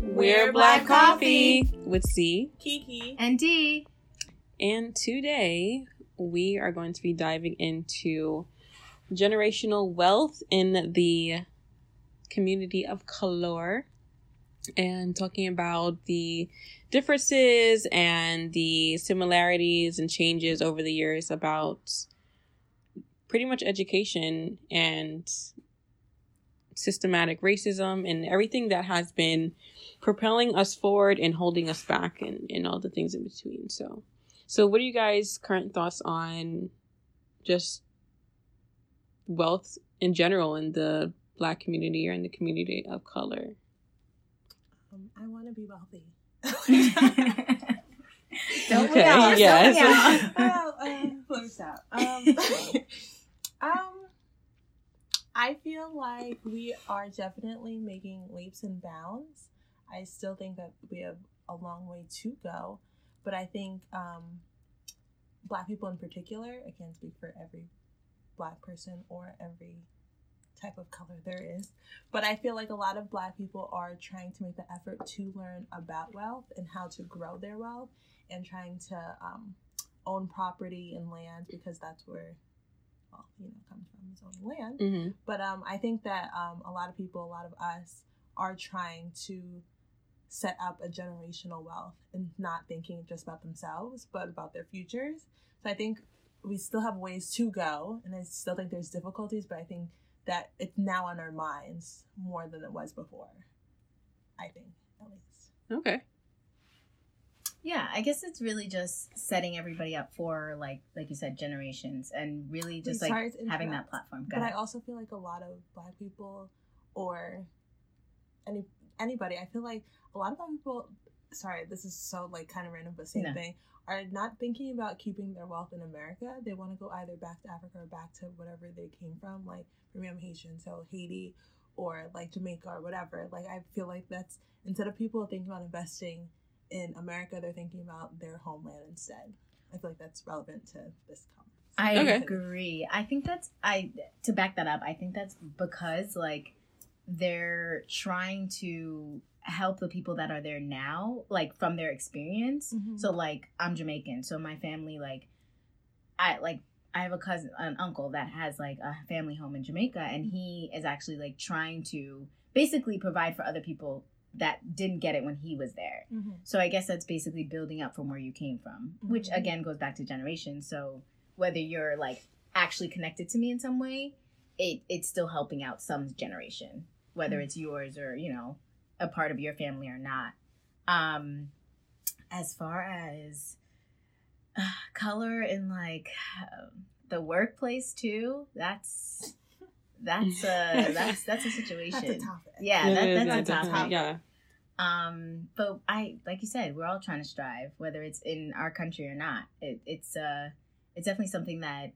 We're Black Coffee with C. Kiki. And D. And today we are going to be diving into generational wealth in the community of color and talking about the differences and the similarities and changes over the years about pretty much education and systematic racism and everything that has been propelling us forward and holding us back and, and all the things in between. So so what are you guys current thoughts on just wealth in general in the black community or in the community of color? Um, I want to be wealthy. Don't Okay, we all? yes. Don't we all? well, um, let me stop. Um, um, I feel like we are definitely making leaps and bounds. I still think that we have a long way to go, but I think um, Black people in particular, I can't speak for every Black person or every type of color there is, but I feel like a lot of Black people are trying to make the effort to learn about wealth and how to grow their wealth and trying to um, own property and land because that's where well, you know, comes from is owning land. Mm-hmm. But um, I think that um, a lot of people, a lot of us, are trying to set up a generational wealth and not thinking just about themselves, but about their futures. So I think we still have ways to go, and I still think there's difficulties, but I think that it's now on our minds more than it was before. I think, at least. Okay. Yeah, I guess it's really just setting everybody up for like like you said generations and really just like having that platform. Go But I also feel like a lot of black people or any anybody, I feel like a lot of black people sorry, this is so like kind of random but same No. thing, are not thinking about keeping their wealth in America. They want to go either back to Africa or back to whatever they came from. Like for me I'm Haitian, so Haiti or like Jamaica or whatever. Like I feel like that's instead of people thinking about investing in America, they're thinking about their homeland instead. I feel like that's relevant to this conversation. I Okay. agree. I think that's I to back that up. I think that's because like they're trying to help the people that are there now, like from their experience. Mhm. So like I'm Jamaican, so my family like I like I have a cousin, an uncle that has like a family home in Jamaica, and he is actually like trying to basically provide for other people that didn't get it when he was there. Mhm. So I guess that's basically building up from where you came from, which Mhm. again goes back to generation. So whether you're like actually connected to me in some way, it it's still helping out some generation, whether Mhm. it's yours or you know a part of your family or not. Um, as far as uh, color in like um, the workplace too, that's that's a that's that's a situation. That's a topic. Yeah, It that, is, that's yeah, a definitely, topic. Yeah. Um, but I, like you said, we're all trying to strive, whether it's in our country or not. It, it's uh, it's definitely something that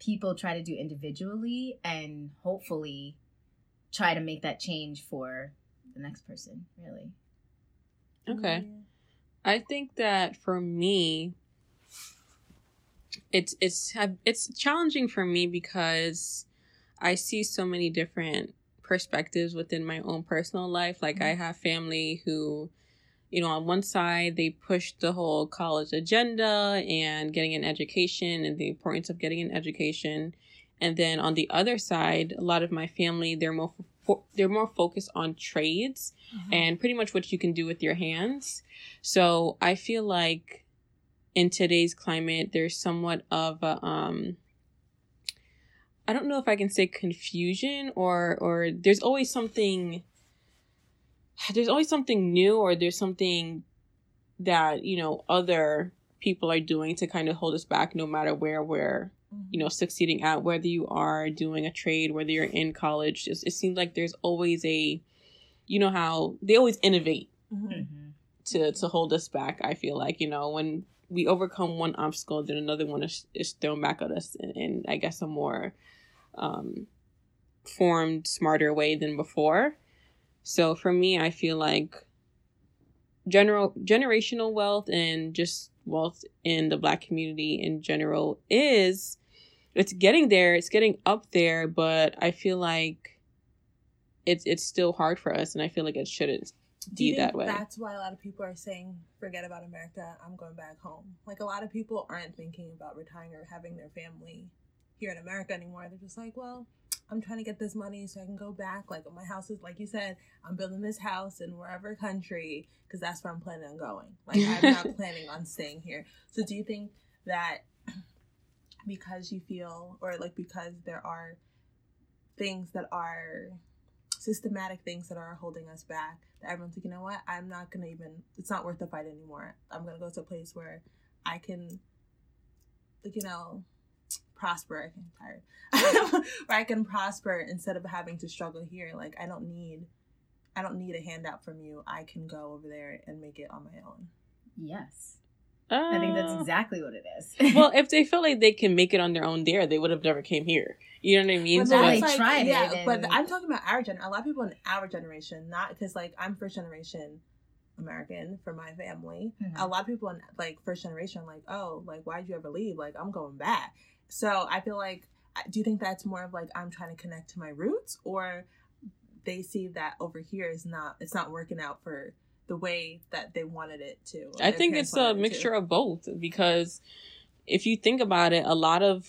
people try to do individually, and hopefully, try to make that change for the next person. Really, Okay. I think that for me, it's it's it's challenging for me because I see so many different perspectives within my own personal life. Like I have family who, you know, on one side they push the whole college agenda and getting an education and the importance of getting an education, and then on the other side, a lot of my family they're more fo- they're more focused on trades Mhm. and pretty much what you can do with your hands. So I feel like in today's climate, there's somewhat of a, um, I don't know if I can say confusion or or there's always something. There's always something new, or there's something that you know other people are doing to kind of hold us back, no matter where we're Mhm. you know succeeding at whether you are doing a trade whether you're in college just, it seems like there's always a you know how they always innovate Mhm. to to hold us back i feel like you know when we overcome one obstacle then another one is, is thrown back at us and, in i guess a more um formed smarter way than before so for me i feel like general generational wealth and just wealth in the black community in general is it's getting there, it's getting up there, but I feel like it's it's still hard for us and I feel like it shouldn't Do you be think that way. That's why a lot of people are saying, "Forget about America. I'm going back home." Like a lot of people aren't thinking about retiring or having their family here in America anymore. They're just like, "Well, I'm trying to get this money so I can go back. Like my house is, like you said, I'm building this house in wherever country because that's where I'm planning on going. Like I'm not planning on staying here." So do you think that because you feel, or like because there are things that are systematic things that are holding us back that everyone's like you know what i'm not gonna even it's not worth the fight anymore i'm gonna go to a place where i can like you know prosper i'm tired where i can prosper instead of having to struggle here like i don't need i don't need a handout from you i can go over there and make it on my own Yes. I think that's Uh, exactly what it is. well, if they feel like they can make it on their own there, they would have never came here. You know what I mean? But So that's that's- they tried it yeah, but I'm talking about our gen. A lot of people in our generation, not because like I'm first generation American for my family. Mhm. A lot of people in like first generation, like, oh, like why'd you ever leave? Like I'm going back. So I feel like, do you think that's more of like I'm trying to connect to my roots, or they see that over here is not, it's not working out for the way that they wanted it to. I think it's a it to? mixture of both because if you think about it, a lot of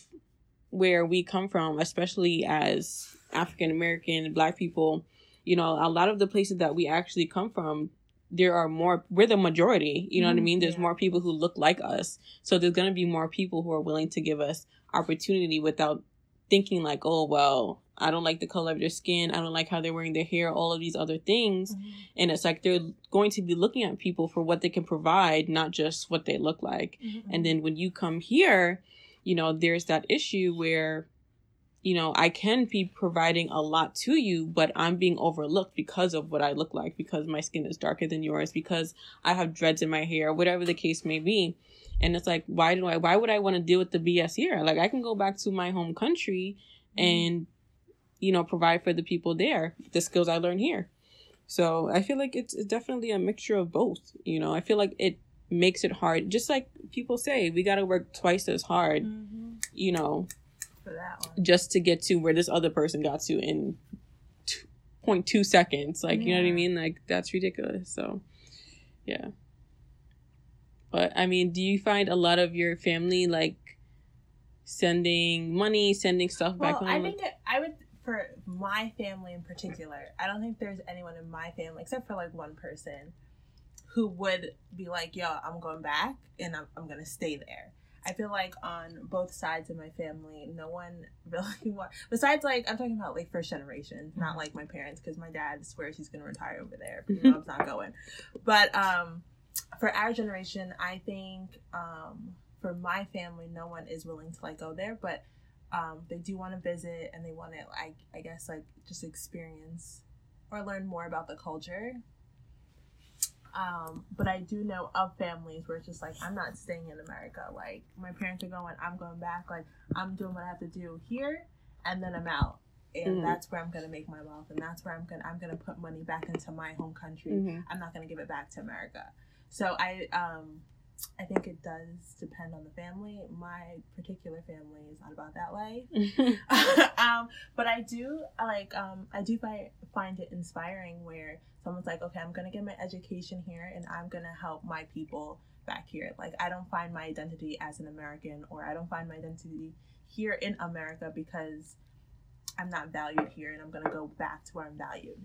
where we come from, especially as African American black people, you know, a lot of the places that we actually come from, there are more we're the majority, you know what I Mhm, mean? There's yeah. more people who look like us. So there's gonna be more people who are willing to give us opportunity without thinking like, oh well, I don't like the color of their skin, I don't like how they're wearing their hair, all of these other things Mhm. and it's like they're going to be looking at people for what they can provide not just what they look like Mhm. and then when you come here you know there's that issue where you know i can be providing a lot to you but i'm being overlooked because of what i look like because my skin is darker than yours because i have dreads in my hair whatever the case may be and it's like why do i why would i want to deal with the bs here? Like i can go back to my home country and you know provide for the people there the skills i learned here. So i feel like it's, it's definitely a mixture of both you know? I feel like it makes it hard. Just like people say we got to work twice as hard Mhm. you know for that one. just to get to where this other person got to in t- 0.2 seconds. Like you know what i mean? Like that's ridiculous. So yeah but i mean do you find a lot of your family like sending money sending stuff back Well, home I think it, I would for my family in particular. I don't think there's anyone in my family except for like one person who would be like, "Yo, I'm going back and I'm, I'm gonna stay there." I feel like on both sides of my family, no one really want. Besides, like I'm talking about like first generation, not like my parents, because my dad swears he's gonna retire over there, but my mom's not going. But um, for our generation, I think um, for my family, no one is willing to like go there, but um, they do want to visit and they want to, I, I guess, like just experience or learn more about the culture. Um, but I do know of families where it's just like I'm not staying in America. Like my parents are going, I'm going back. Like I'm doing what I have to do here, and then I'm out. And Mhm. that's where I'm gonna make my wealth, and that's where I'm gonna I'm gonna put money back into my home country. Mhm. I'm not gonna give it back to America. So I um I think it does depend on the family. My particular family is not about that way. um, but I do like um, I do find find it inspiring where someone's like, okay, I'm gonna get my education here, and I'm gonna help my people back here. Like I don't find my identity as an American, or I don't find my identity here in America because I'm not valued here, and I'm gonna go back to where I'm valued.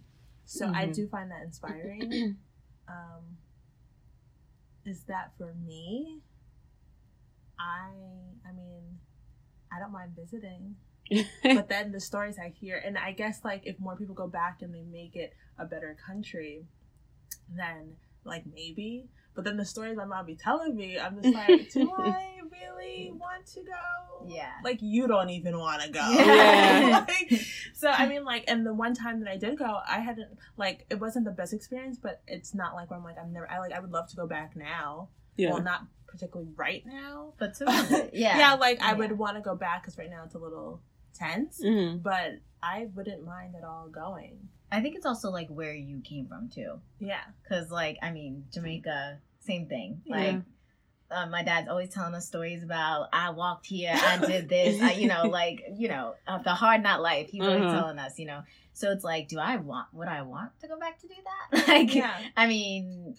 So I Mhm. do find that inspiring. um, is that for me? I I mean, I don't mind visiting but then the stories I hear, and I guess like if more people go back and they make it a better country, then like maybe. But then the stories my mom be telling me, I'm just like, do I really want to go? Yeah. Like you don't even want to go. Yeah. Like, so I mean, like, and the one time that I did go, I hadn't like it wasn't the best experience, but it's not like where I'm like I'm never. I like I would love to go back now. yeah Well, not particularly right now. But to yeah. yeah, like I Yeah. would want to go back because right now it's a little tense Mhm. but I wouldn't mind at all going. I think it's also like where you came from too. Yeah. Cause like I mean Jamaica, same thing. Yeah. Like uh, my dad's always telling us stories about I walked here, I did this, I, you know, like you know, uh, the hard not life. He's always Uh-huh. telling us, you know. So it's like, do I want? Would I want to go back to do that? like, Yeah. I mean,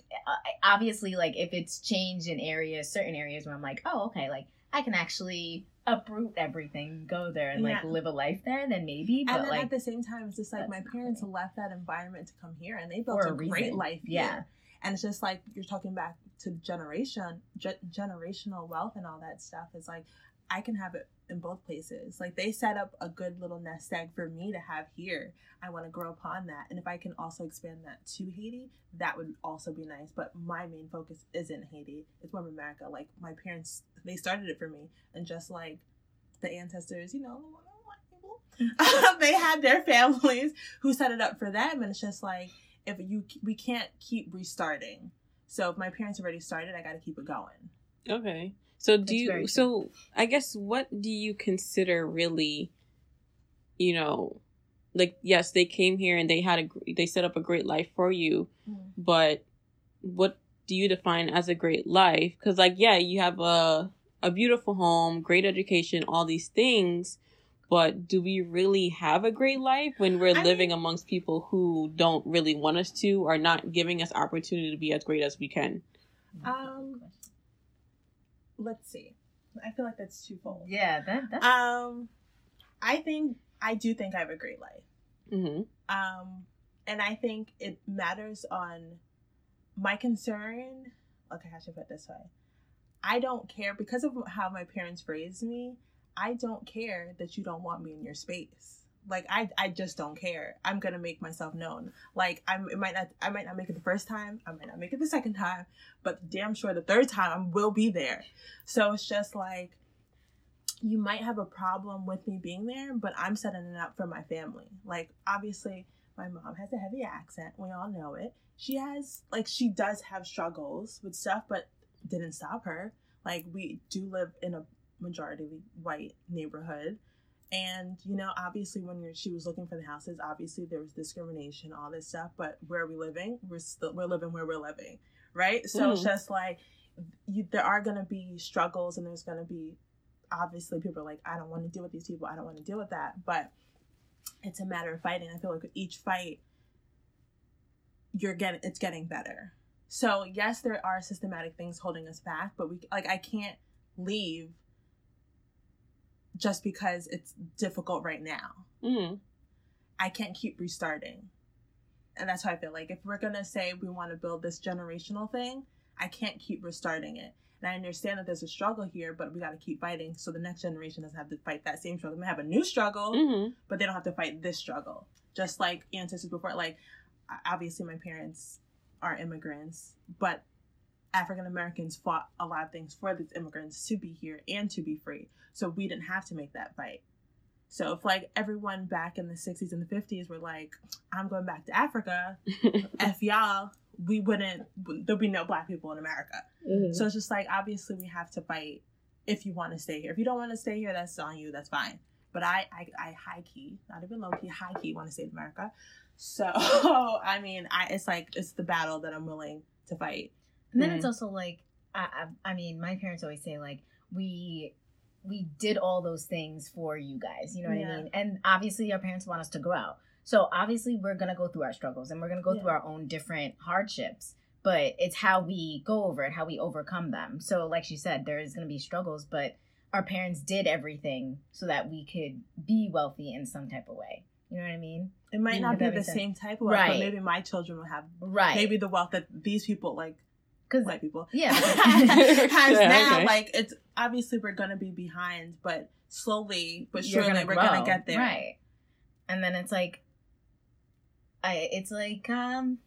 obviously, like if it's changed in areas, certain areas where I'm like, oh, okay, like I can actually uproot everything, go there, and like live a life there, then maybe. But and then like, at the same time, it's just like my parents left that environment to come here, and they built a, a great life Yeah. here. And it's just like you're talking back to generation, ge- generational wealth, and all that stuff. Is like I can have it in both places. Like they set up a good little nest egg for me to have here. I want to grow upon that, and if I can also expand that to Haiti, that would also be nice. But my main focus isn't Haiti; it's more of America. Like my parents, they started it for me, and just like the ancestors, you know, they had their families who set it up for them, and it's just like if you we can't keep restarting. So if my parents already started, I got to keep it going. Okay. So do That's you so I guess what do you consider really you know like yes, they came here and they had a they set up a great life for you, but what do you define as a great life? Cuz like yeah, you have a a beautiful home, great education, all these things, but do we really have a great life when we're I living mean- amongst people who don't really want us to or not giving us opportunity to be as great as we can? Um, Let's see. I feel like that's twofold. yeah, that that's Um, I think I do think I have a great life. Mhm. Um, and I think it matters on my concern. Okay, I should put it this way. I don't care because of how my parents raised me. I don't care that you don't want me in your space. Like I, I just don't care. I'm gonna make myself known. Like I'm, it might not, I might not make it the first time. I might not make it the second time, but damn sure the third time I will be there. So it's just like you might have a problem with me being there, but I'm setting it up for my family. Like, obviously, my mom has a heavy accent. We all know it. She has, like, she does have struggles with stuff, but didn't stop her. Like, we do live in a majority white neighborhood. And, you know, obviously, when you're, she was looking for the houses, obviously there was discrimination, all this stuff. But where are we living? We're still, we're living where we're living, right? So it's Mhm. just like, you, there are going to be struggles and there's going to be obviously people are like i don't want to deal with these people i don't want to deal with that but it's a matter of fighting i feel like with each fight you're getting it's getting better so yes there are systematic things holding us back but we like i can't leave just because it's difficult right now Mhm. I can't keep restarting. And that's how I feel like if we're gonna say we want to build this generational thing, I can't keep restarting it. And I understand that there's a struggle here, but we got to keep fighting so the next generation doesn't have to fight that same struggle. They may have a new struggle, Mhm. but they don't have to fight this struggle. Just like ancestors before, like obviously my parents are immigrants, but African Americans fought a lot of things for these immigrants to be here and to be free. So we didn't have to make that fight. So if like everyone back in the 60s and the 50s were like, I'm going back to Africa, F y'all, we wouldn't, there'll be no black people in America. Mm-hmm. So it's just like, obviously we have to fight if you want to stay here. If you don't want to stay here, that's on you, that's fine. But I, I, I high key, not even low key, high key want to stay in America. So, I mean, I, it's like, it's the battle that I'm willing to fight. And then it's also like, I, I, I mean, my parents always say like we we did all those things for you guys. You know what Yeah. I mean? And obviously, our parents want us to grow. Out, so obviously, we're gonna go through our struggles and we're gonna go Yeah. through our own different hardships. But it's how we go over it, how we overcome them. So, like she said, there is gonna be struggles, but our parents did everything so that we could be wealthy in some type of way. You know what I mean? It might Mm, not be the sense. same type of wealth, Right. but maybe my children will have Right. maybe the wealth that these people, like because white people, yeah. has Yeah, now. okay. Like, it's obviously we're gonna be behind, but slowly but surely gonna we're gonna get there. right and then it's like i it's like um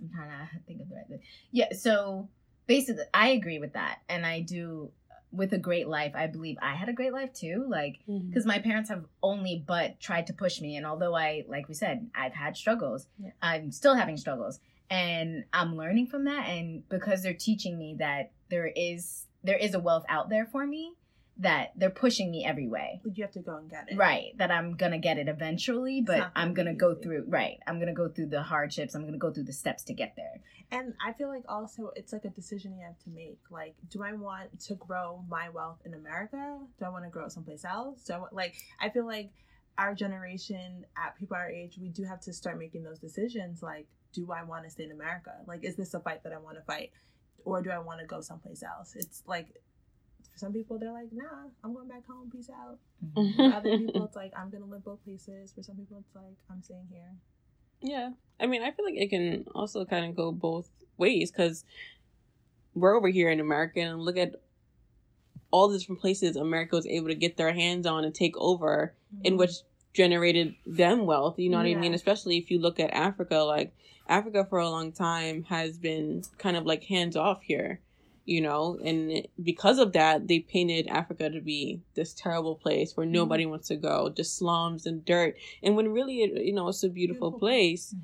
i'm trying to think of the right thing. yeah so basically i agree with that and i do with a great life i believe i had a great life too like because my parents have only but tried to push me and although i like we said i've had struggles Yeah. i'm still having struggles and i'm learning from that and because they're teaching me that there is there is a wealth out there for me that they're pushing me every way. You have to go and get it. Right, that I'm gonna get it eventually, but I'm gonna go easy. through right. I'm gonna go through the hardships. I'm gonna go through the steps to get there. And I feel like also it's like a decision you have to make. Like, do I want to grow my wealth in America? Do I want to grow it someplace else? Do I want like I feel like our generation at people our age, we do have to start making those decisions. Like, do I want to stay in America? Like, is this a fight that I want to fight? Or do I want to go someplace else? It's like for some people they're like, nah, I'm going back home, peace out. For other people it's like I'm gonna live both places. For some people it's like I'm staying here. Yeah. I mean, I feel like it can also kind of go both ways because we're over here in America and look at all the different places America was able to get their hands on and take over, in mm-hmm. which generated them wealth. You know what I mean? Especially if you look at Africa, like Africa for a long time has been kind of like hands off here, you know, and because of that, they painted Africa to be this terrible place where nobody wants to go, just slums and dirt. And when really, it, you know, it's a beautiful, Beautiful place.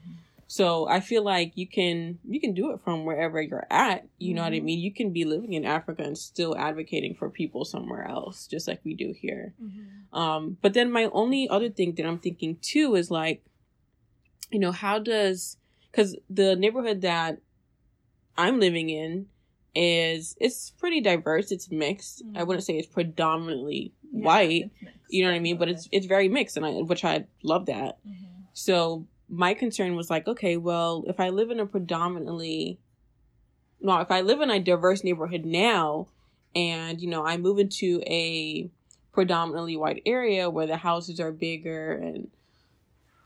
So I feel like you can you can do it from wherever you're at. You know what I Mhm. mean? You can be living in Africa and still advocating for people somewhere else, just like we do here. Mm-hmm. Um, but then my only other thing that I'm thinking too is like, you know, how does because the neighborhood that I'm living in is it's pretty diverse. It's mixed. I Mhm. wouldn't say it's predominantly white. You know what I mean? But it's it's very mixed, and I which I love that. Mm-hmm. So my concern was like, okay, well, if I live in a predominantly, no, if I live in a diverse neighborhood now, and you know, I move into a predominantly white area where the houses are bigger and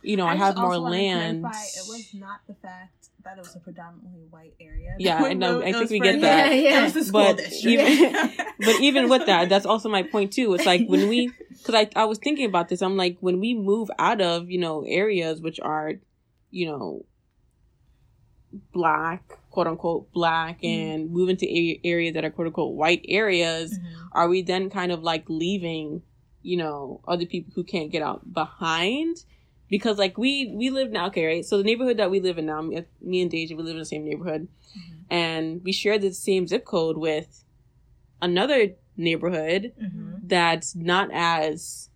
you know, I, have more land. clarify, It was not the fact that it was a predominantly white area. Yeah, I know. I think we get that. Yeah, It was But district. even- but even with that, that's also my point too. It's like when we, because I I was thinking about this. I'm like when we move out of you know areas which are, you know, black quote unquote black Mhm. and move into a- areas that are quote unquote white areas. Are we then kind of like leaving, you know, other people who can't get out behind? Because like we we live now, okay, right? So the neighborhood that we live in now, me, me and Deja, we live in the same neighborhood Mhm. and we share the same zip code with another neighborhood Mm-hmm. that's not as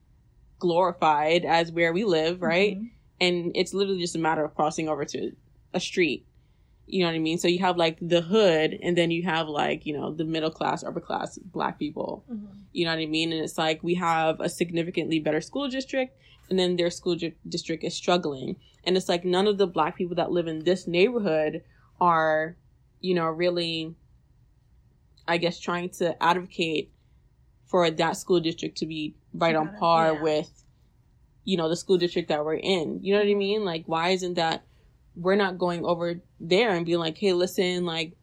glorified as where we live, right? Mm-hmm. And it's literally just a matter of crossing over to a street. You know what I mean? So you have like the hood, and then you have like, you know, the middle class, upper class black people. Mhm. You know what I mean? And it's like we have a significantly better school district, and then their school di- district is struggling. And it's like none of the black people that live in this neighborhood are, you know, really, I guess, trying to advocate for that school district to be right on par Yeah. with, you know, the school district that we're in. You know what I mean? Like, why isn't that? We're not going over there and being like, hey, listen, like,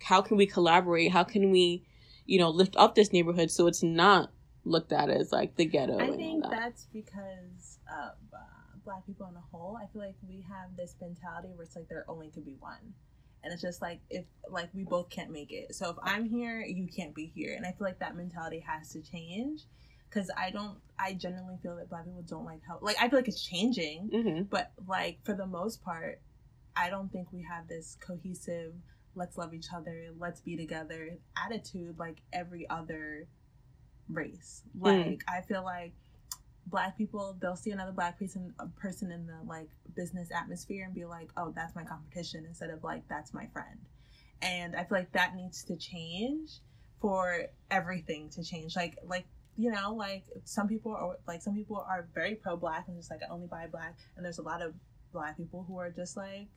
how can we collaborate? How can we, you know, lift up this neighborhood so it's not looked at as like the ghetto I think that. that's because of uh, black people on a whole. I feel like we have this mentality where it's like there only could be one. And it's just like if like we both can't make it. So if I'm here, you can't be here. And I feel like that mentality has to change. Cause I don't I generally feel that black people don't like help. like I feel like it's changing. hmm But like for the most part, I don't think we have this cohesive let's love each other, let's be together attitude like every other race. Hmm. Like I feel like black people they'll see another black person a person in the like business atmosphere and be like, "Oh, that's my competition" instead of like that's my friend. And I feel like that needs to change for everything to change. Like like you know, like some people are like some people are very pro black and just like I only buy black and there's a lot of black people who are just like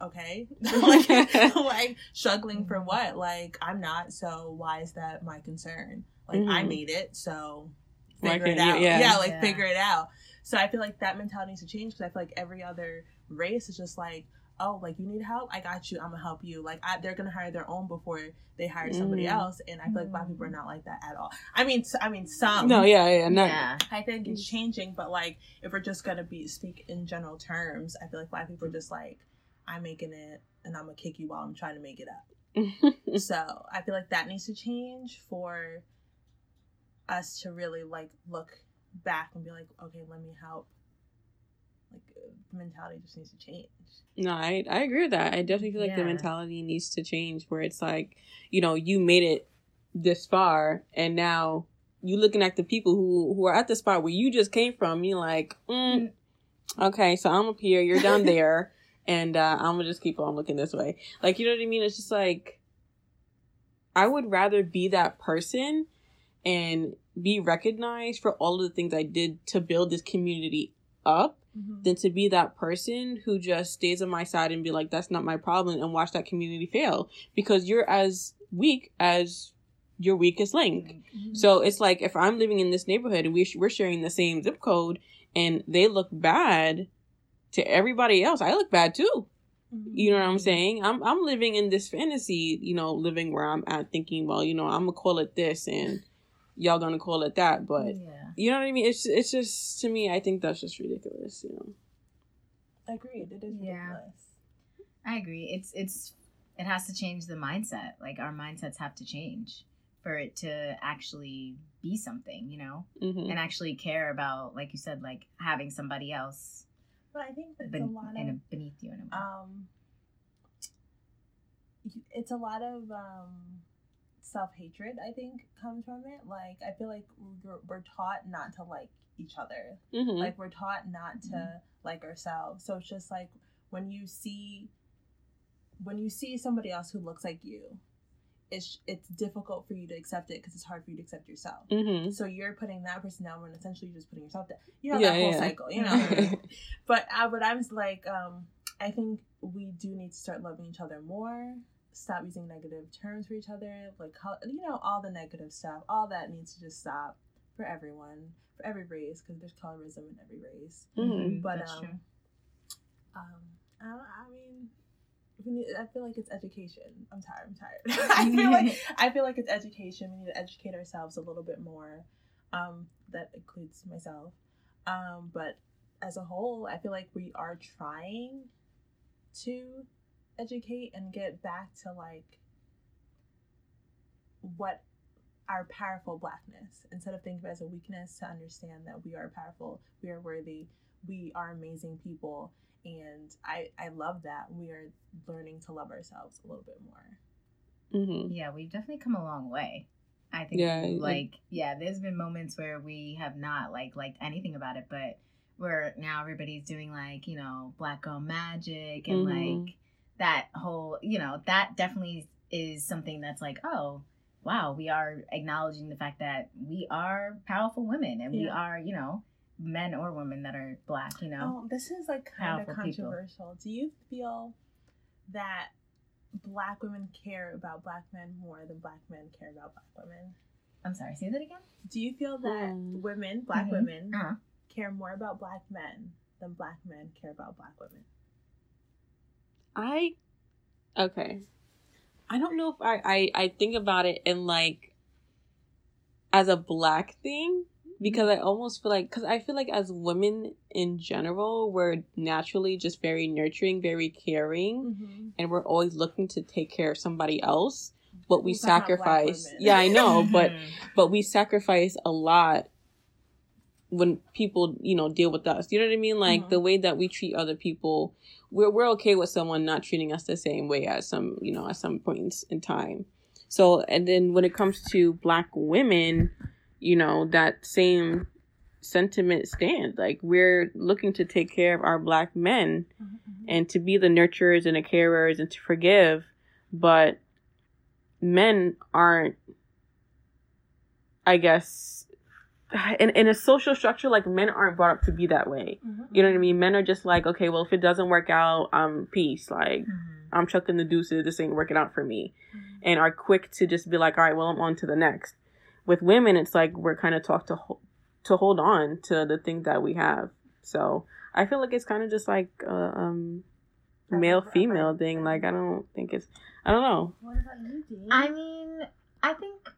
okay? Like, like struggling for what? Like i'm not so why is that my concern? Like i Mhm. made it so figure it can't you- out. Yeah. yeah, like Yeah. figure it out. So i feel like that mentality needs to change because i feel like every other race is just like oh like you need help? I got you. I'm gonna help you. Like I, they're gonna hire their own before they hire somebody Mm. else and i feel like black people are not like that at all. I mean i mean some. No, yeah, yeah, not, yeah. I think it's changing, but like if we're just gonna be speak in general terms, I feel like black people are just like, I'm making it and I'm gonna kick you while I'm trying to make it up. so I feel like that needs to change for us to really like look back and be like, okay, let me help. Like the mentality just needs to change. No, I I agree with that. I definitely feel like the mentality needs to change where it's like, you know, you made it this far and now you looking at the people who who are at the spot where you just came from you're like mm, okay so i'm up here you're down there and uh, i'm gonna just keep on looking this way like you know what i mean it's just like i would rather be that person and be recognized for all of the things i did to build this community up Mhm. than to be that person who just stays on my side and be like, that's not my problem and watch that community fail because you're as weak as your weakest link. Mhm. So it's like if I'm living in this neighborhood and we sh- we're sharing the same zip code and they look bad to everybody else, I look bad too. Mhm. You know what I'm saying? I'm I'm living in this fantasy, you know, living where I'm at thinking, well, you know, I'm gonna call it this and y'all gonna call it that, but yeah. you know what I mean? It's it's just to me, I think that's just ridiculous, you know. Agreed. It is Yeah. ridiculous. I agree. It's it's it has to change the mindset. Like our mindsets have to change for it to actually be something, you know, hmm and actually care about, like you said, like having somebody else But I think it's a ben- lot in a, of beneath you in a way. um it's a lot of um self-hatred i think comes from it like i feel like we're, we're taught not to like each other hmm like we're taught not to Mhm. like ourselves so it's just like when you see when you see somebody else who looks like you it's it's difficult for you to accept it because it's hard for you to accept yourself hmm so you're putting that person down when essentially you're just putting yourself down you know Yeah, that whole yeah. cycle you know but uh, but I was like, um, I think we do need to start loving each other more. Stop using negative terms for each other, like you know, all the negative stuff. All that needs to just stop for everyone, for every race, because there's colorism in every race. hmm Mhm, But that's um, true. um, I, I mean, we need, I feel like it's education. I'm tired. I'm tired. I feel like I feel like it's education. We need to educate ourselves a little bit more. Um, that includes myself. Um, but as a whole, I feel like we are trying to educate and get back to like what our powerful blackness instead of thinking of it as a weakness to understand that we are powerful, we are worthy, we are amazing people, and I I love that we are learning to love ourselves a little bit more. hmm Yeah, we've definitely come a long way. I think Yeah, it- like yeah, there's been moments where we have not like liked anything about it, but where now everybody's doing like, you know, black girl magic and Mhm. like that whole, you know, that definitely is something that's like, oh, wow, we are acknowledging the fact that we are powerful women and we are, you know, men or women that are black, you know. Oh, this is like kind of Powerful people. controversial. Do you feel that black women care about black men more than black men care about black women? I'm sorry, say that again? Do you feel that Hmm. women, black Mhm. women, Uh-huh. care more about black men than black men care about black women? I okay. I don't know if I, I I think about it in like as a black thing because I almost feel like because I feel like as women in general we're naturally just very nurturing, very caring, Mm-hmm. and we're always looking to take care of somebody else. But we We're talking about black sacrifice. Yeah, I know, but but we sacrifice a lot when people you know deal with us you know what i mean like Mhm. the way that we treat other people we're, we're okay with someone not treating us the same way at some you know at some points in time so and then when it comes to black women you know that same sentiment stands like we're looking to take care of our black men Mm-hmm. and to be the nurturers and the carers and to forgive but men aren't i guess in, in a social structure like men aren't brought up to be that way. You know what i mean? Men are just like okay well if it doesn't work out um peace. Like Mhm. i'm chucking the deuces. This ain't working out for me. And are quick to just be like all right well i'm on to the next with women it's like we're kind of taught to ho- to hold on to the things that we have so i feel like it's kind of just like uh, um male female thing like i don't think it's i don't know What about you, Dee? I mean, I think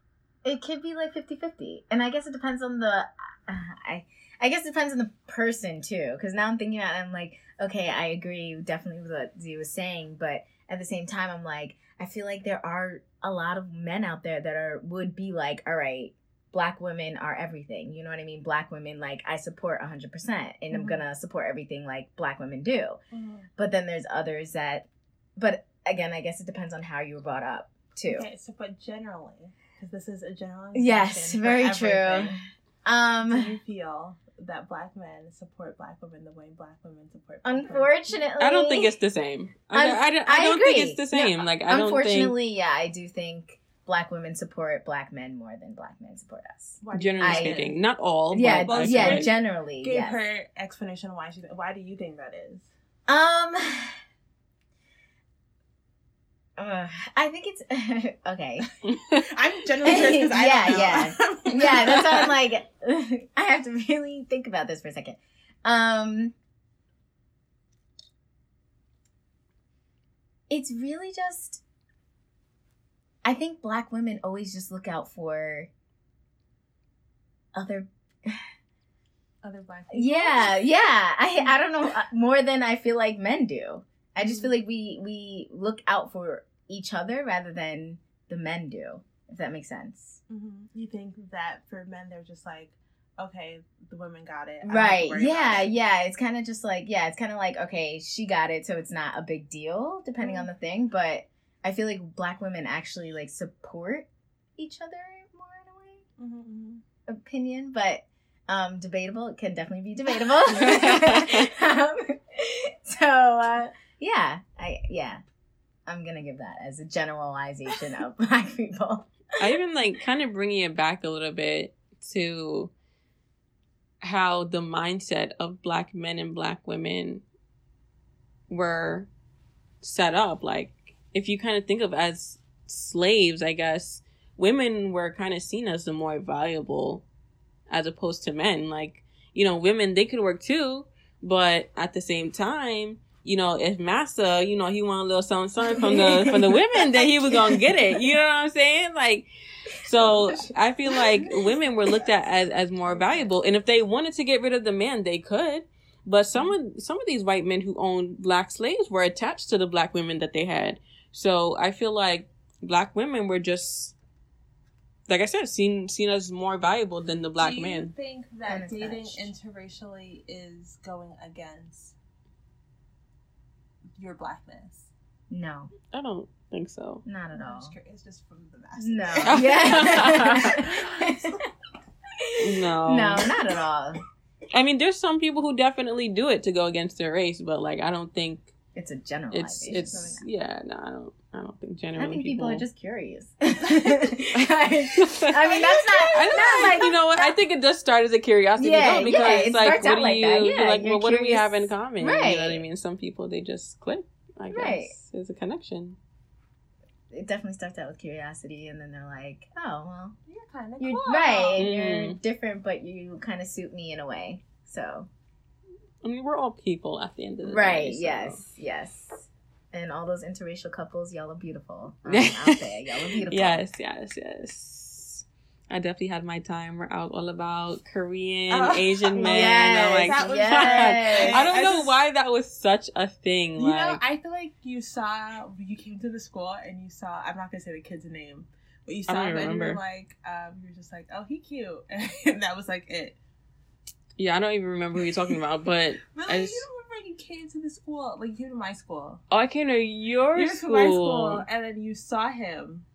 it could be like 50-50. And I guess it depends on the I I guess it depends on the person too cuz now I'm thinking about it, I'm like, okay, I agree definitely with what Z was saying, but at the same time I'm like I feel like there are a lot of men out there that are would be like, all right, black women are everything. You know what I mean? Black women like I support 100% and I'm Mhm. going to support everything like black women do. Mhm. But then there's others that but again, I guess it depends on how you were brought up too. Okay, so but generally, because this is a general. Yes, very true. Um, Do you feel that black men support black women the way black women support? Black women? unfortunately, I don't think it's the same. I, Un- I, don't- I I don't think it's the same. No, like I don't think unfortunately, yeah, I do think black women support black men more than black men support us. Why generally I- speaking, not all. yeah, but I yeah, like- generally, Give yes. her explanation why she. Why do you think that is? Um, uh, I think it's okay. I'm generally curious because I Yeah, know. Yeah, that's why I'm like, I have to really think about this for a second. Um, it's really just, I think black women always just look out for other other black people. yeah, yeah. I I don't know uh, more than I feel like men do. I just feel like we we look out for each other rather than the men do. If that makes sense. hmm You think that for men, they're just like, okay, the women got it. I don't have to Right. Yeah, it. yeah. It's kind of just like yeah, it's kind of like okay, she got it, so it's not a big deal depending on the thing, but I feel like black women actually like support each other more in a way. Mhm, mhm. opinion, but um, debatable. It can definitely be debatable. um, so uh, yeah, I yeah, I'm gonna give that as a generalization of black people. I even like kind of bringing it back a little bit to how the mindset of black men and black women were set up. Like, if you kind of think of as slaves, I guess women were kind of seen as the more valuable as opposed to men. Like, you know, women they could work too, but at the same time, you know, if Massa, you know, he want a little something, something from the from the women, then he was gonna get it. You know what I'm saying? Like, so I feel like women were looked at as as more valuable, and if they wanted to get rid of the man, they could. But some of some of these white men who owned black slaves were attached to the black women that they had. So I feel like black women were just, like I said, seen seen as more valuable than the black Do you man. think that dating interracially is going against your blackness? No, I don't think so. not at I'm all. just curious, just from the masses. No, yeah, No, no, not at all. I mean, there's some people who definitely do it to go against their race, but like I don't think It's a it's generalization. it's yeah. No, I don't. I don't think generally I think people, are just curious. I I mean, that's not. I don't know, like you know what? I think it does start as a curiosity, Yeah, though, because yeah, it it's like, starts what out do like you? that. Yeah, like, well, what do we have in curious. common? You know what I mean? Some people they just click. I guess Right. there's a connection. it definitely starts out with curiosity, and then they're like, "Oh, well, You're kind of you're cool. right, and you're Mm. different, but you kind of suit me in a way." So, I mean, we're all people at the end of the right, day. so- yes, yes, and all those interracial couples, y'all are beautiful um, out there. Y'all are beautiful. Yes, yes, yes. I definitely had my time. We're out all about Korean, Oh, Asian men. yes, I'm like, that was yes. I don't I know just- why that was such a thing. You know, like, I feel like you saw you came to the school and you saw. I'm not gonna say the kid's name, but you saw him and you were like, um, you were just like, oh, he cute, and that was like it. yeah, I don't even remember who you're talking about, but Really, I you just- you came to the school, like you came to my school. oh, I came to your you school. to my school, and then you saw him.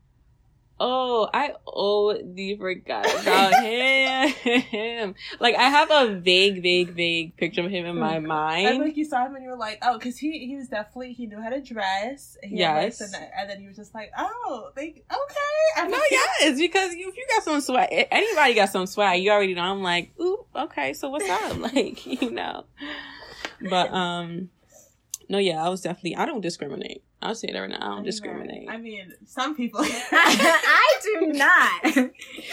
Oh, I already forgot about him. like I have a vague, vague, vague picture of him in my mind. And like you saw him and you were like, oh, because he he was definitely he knew how to dress. He had, Yes. like, the- and then you were just like, oh, they okay. I'm No, yes, because if you got some swag, anybody got some swag, you already know. I'm like, ooh, okay, so what's up? Like, you know. But um, no, yeah, I was definitely. I don't discriminate. I'll say that right now. I don't discriminate. I mean, some people. I do not.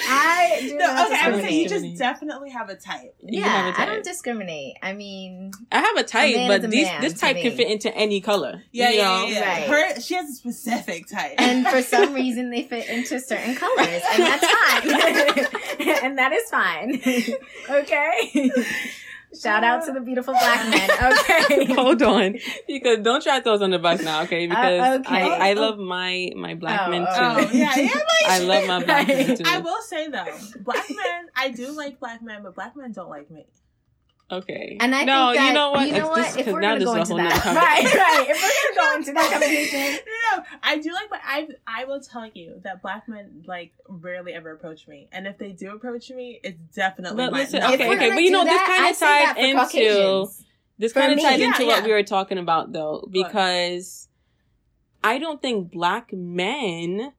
I do No, not okay, I would say you just definitely have a type. You yeah, have a I type. don't discriminate. I mean, I have a type, man but is a these, this type me. can fit into any color. Yeah, you yeah, know? yeah. yeah. Right. Her, she has a specific type. and for some reason they fit into certain colors, and that's fine. and that is fine. okay. Shout out to the beautiful black men. Okay. Hold on, because don't try to throw us on the bus now, okay? Because Uh, okay. I, I love my my black Oh, men too. oh yeah, yeah. Like, I love my black men too. I will say though, black men. I do like black men, but black men don't like me. Okay. And I no, think that, you know what? You know what? If we're gonna go into that, right, right. If we're gonna go into that conversation, no, I do like, but I I will tell you that black men like rarely ever approach me, and if they do approach me, it's definitely. But listen, no. Okay, okay, but you know, this kinda I ties into- Caucasians. This kind of ties Yeah, into yeah. what we were talking about though, because I don't think black men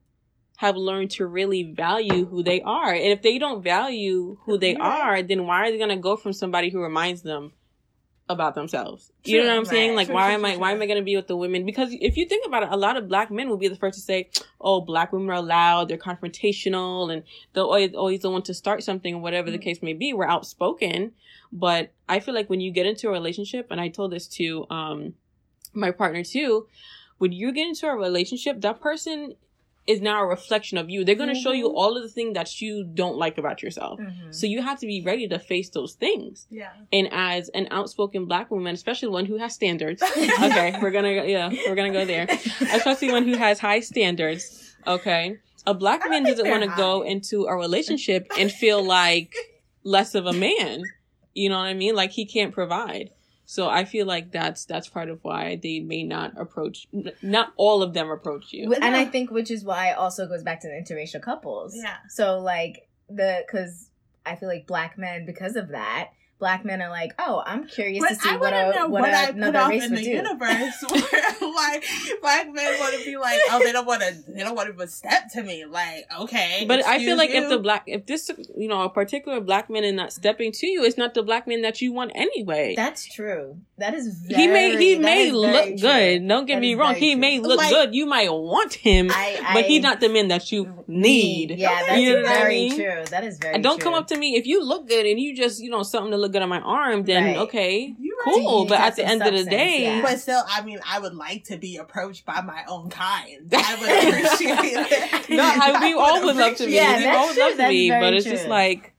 have learned to really value who they are. And if they don't value who they You're then why are they gonna go from somebody who reminds them about themselves? You know what I'm saying? Like True, why true, am true, I why am I gonna be with the women? Because if you think about it, a lot of black men will be the first to say, Oh, black women are loud, they're confrontational, and they're always always the one to start something or whatever the Mhm. case may be. We're outspoken. But I feel like when you get into a relationship, and I told this to um my partner too, when you get into a relationship, that person is now a reflection of you. They're going to show you Mhm. all of the things that you don't like about yourself. Mhm. So you have to be ready to face those things. yeah. And as an outspoken black woman, especially one who has standards, okay, we're gonna go- yeah, we're gonna go there. Especially one who has high standards, okay. A black man doesn't want to go into a relationship and feel like less of a man. You know what I mean? Like he can't provide. So I feel like that's that's part of why they may not approach. n- Not all of them approach you. and I think which is why it also goes back to the interracial couples. Yeah. So like the because I feel like black men because of that black men are like oh I'm curious to see I what want a to know what, what, a- I put another off race in would the do. universe where like black men want to be like, oh, they don't want to, they don't want to step to me. Like, okay, But I feel excuse like if the black, if this, you know, a particular black man is not stepping to you, it's not the black man that you want anyway. That's true. That is very, he may he may is very look true. good. Don't get That me wrong. very He true. may look Like- good. You might want him, I, I, but he's not the man that you need. Yeah, that's You know what I very mean? true. That is very. And don't true. come up to me if you look good and you just you know something to look good on my arm. Then Right. okay, You right. cool. But at the end of the day, yeah. But still, I mean, I would like to be approached by my own kind. I would appreciate it. no, I, we all would love to be. Yeah, we all would true. love to That's be, but it's just like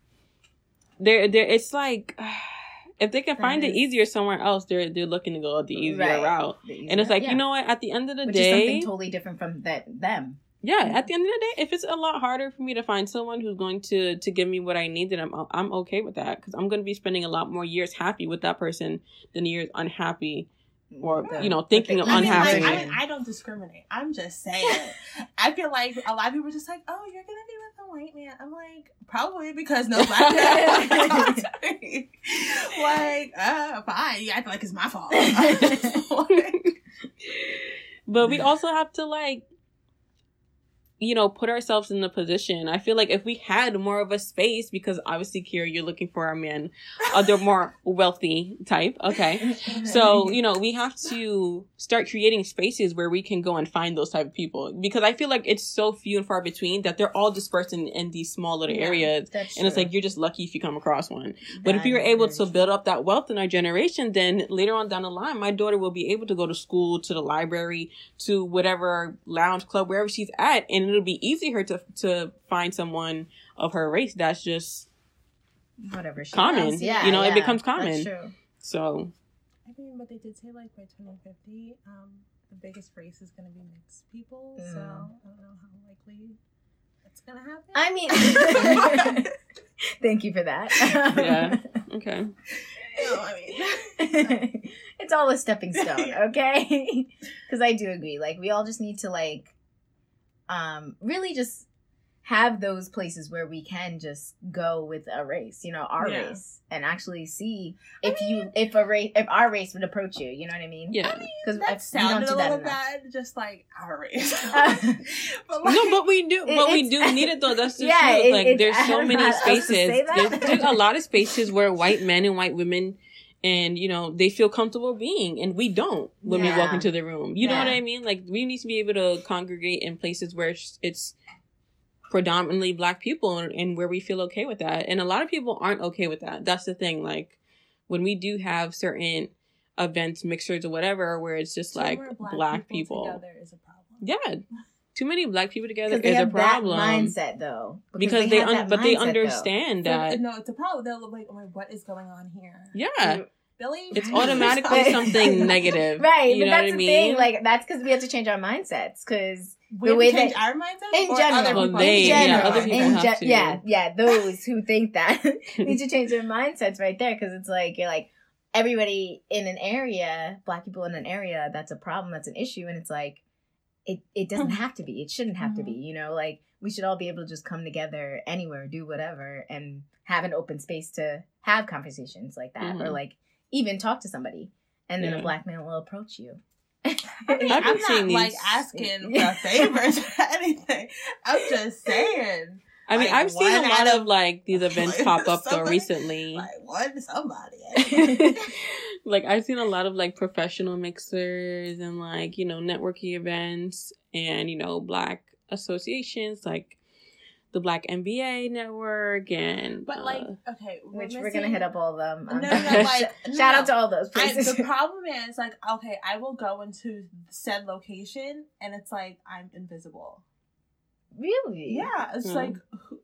they're they're. It's like if they can That find it easier somewhere else, they're they're looking to go the easier Right. route. The easier- And it's like yeah. you know what? At the end of the which is day, something totally different from that them. Yeah. At the end of the day, if it's a lot harder for me to find someone who's going to to give me what I need, then I'm I'm okay with that because I'm going to be spending a lot more years happy with that person than years unhappy or you know thinking of I mean, like, unhappy. I, mean, I don't discriminate. I'm just saying. I feel like a lot of people are just like, oh, you're gonna be with a white man. I'm like, probably because no black man. want to talk to me. like, uh, fine. You act like it's my fault. But we also have to like you know put ourselves in the position. I feel like if we had more of a space because obviously Kira, you're looking for a man other more wealthy type okay? So you know we have to start creating spaces where we can go and find those type of people. Because i feel like it's so few and far between that they're all dispersed in, in these small little Yeah. areas. and it's like you're just lucky if you come across one. But if That we were is able to build up that wealth in our generation, then later on down the line, my daughter will be able to go to school, to the library, to whatever lounge club, wherever she's at, and it'll be easier to to find someone of her race that's just whatever she common. does. Yeah, You know, it yeah, becomes that's common. true. so. I mean, but they did say like by 2050, um, the biggest race is gonna be mixed people. So Mm. I don't know how likely that's gonna happen. I mean, thank you for that. Yeah. Okay. No, I mean, it's all a stepping stone, okay? Because I do agree. Like we all just need to like, um, really just have those places where we can just go with a race, you know, our Yeah. race, and actually see if you if a race if our race would approach you. You know what I mean? Yeah. Because that sounded a little bad, just like our race. but like, no, but we do, It- but we do need it though. That's the Yeah, truth. it- Like, it's- there's so many know how else to spaces. There's, there's a lot of spaces where white men and white women, and you know, they feel comfortable being, and we don't when we walk into the room. You know what I mean? Like, we need to be able to congregate in places where it's, it's predominantly black people, and, and where we feel okay with that. And a lot of people aren't okay with that. That's the thing. Like, when we do have certain events, mixers, or whatever, where it's just Too like many black, people. together is a problem. Yeah. Too many black people together Because they is a problem. that mindset though. because they, have un- that but they mindset, though. understand So, that no, it's a problem. They'll look like, oh my, what is going on here? yeah Billy, it's automatically something negative Right, you but know that's what i mean thing. Like that's because we have to change our mindsets. Because we The way change that- our mindset in general, other Well, people they- in yeah, general, other people in have ge- to. yeah, yeah, those who think that need to change their mindsets right there because it's like you're like everybody in an area, black people in an area, that's a problem, that's an issue, and it's like it it doesn't have to be, it shouldn't have to be, you know, like we should all be able to just come together anywhere, do whatever, and have an open space to have conversations like that, or Mhm. like even talk to somebody, and then a black man will approach you. I mean, I've I'm not seeing like asking for favors or anything. I'm just saying. I mean, Like, I've seen a lot of of- like these events pop up though recently. Like one somebody. Like I've seen a lot of like professional mixers and like you know networking events and you know black associations like the Black MBA network and but uh, like, okay, Which we're gonna hit up all of them. No, no, no, like, Shout no. out to all those I, places. the problem is like okay i will go into said location and it's like i'm invisible really? yeah it's Hmm. like who,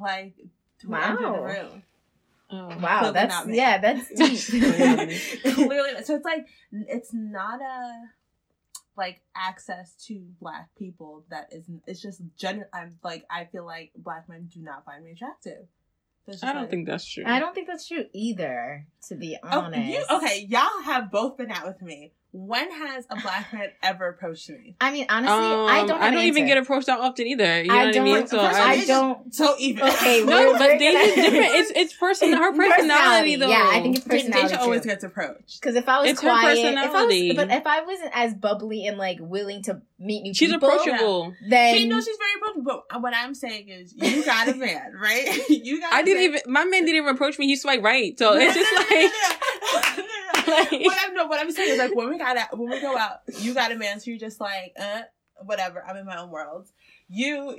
like who entered the Wow. room oh. Wow, Clearly that's not yeah, that's deep. clearly so it's like it's not a like access to black people that is it's just gen i'm like i feel like black men do not find me attractive So it's just I don't like- think that's true. I don't think that's true either. To be Oh, honest. you, okay, y'all have both been out with me. When has a black man ever approached me? I mean, honestly, Um, I don't. I don't even get approached that often either. You know I what I mean? So First of all, I I, don't- So even. Okay, no, but we're different. It's it's person her personality though. Yeah, I think it's personality. Deja always gets approached. Because if I was It's her quiet, if I was, but if I wasn't as bubbly and like willing to meet new She's people, approachable. then she knows she's very approachable, but what I'm saying is, you got a man, right? You got. I a didn't man. even. My man didn't even approach me. He swiped right. So it's just like. like- what I'm no, what I'm saying is like when we got out, when we go out, you got a man, so you're just like, uh, whatever. I'm in my own world. You,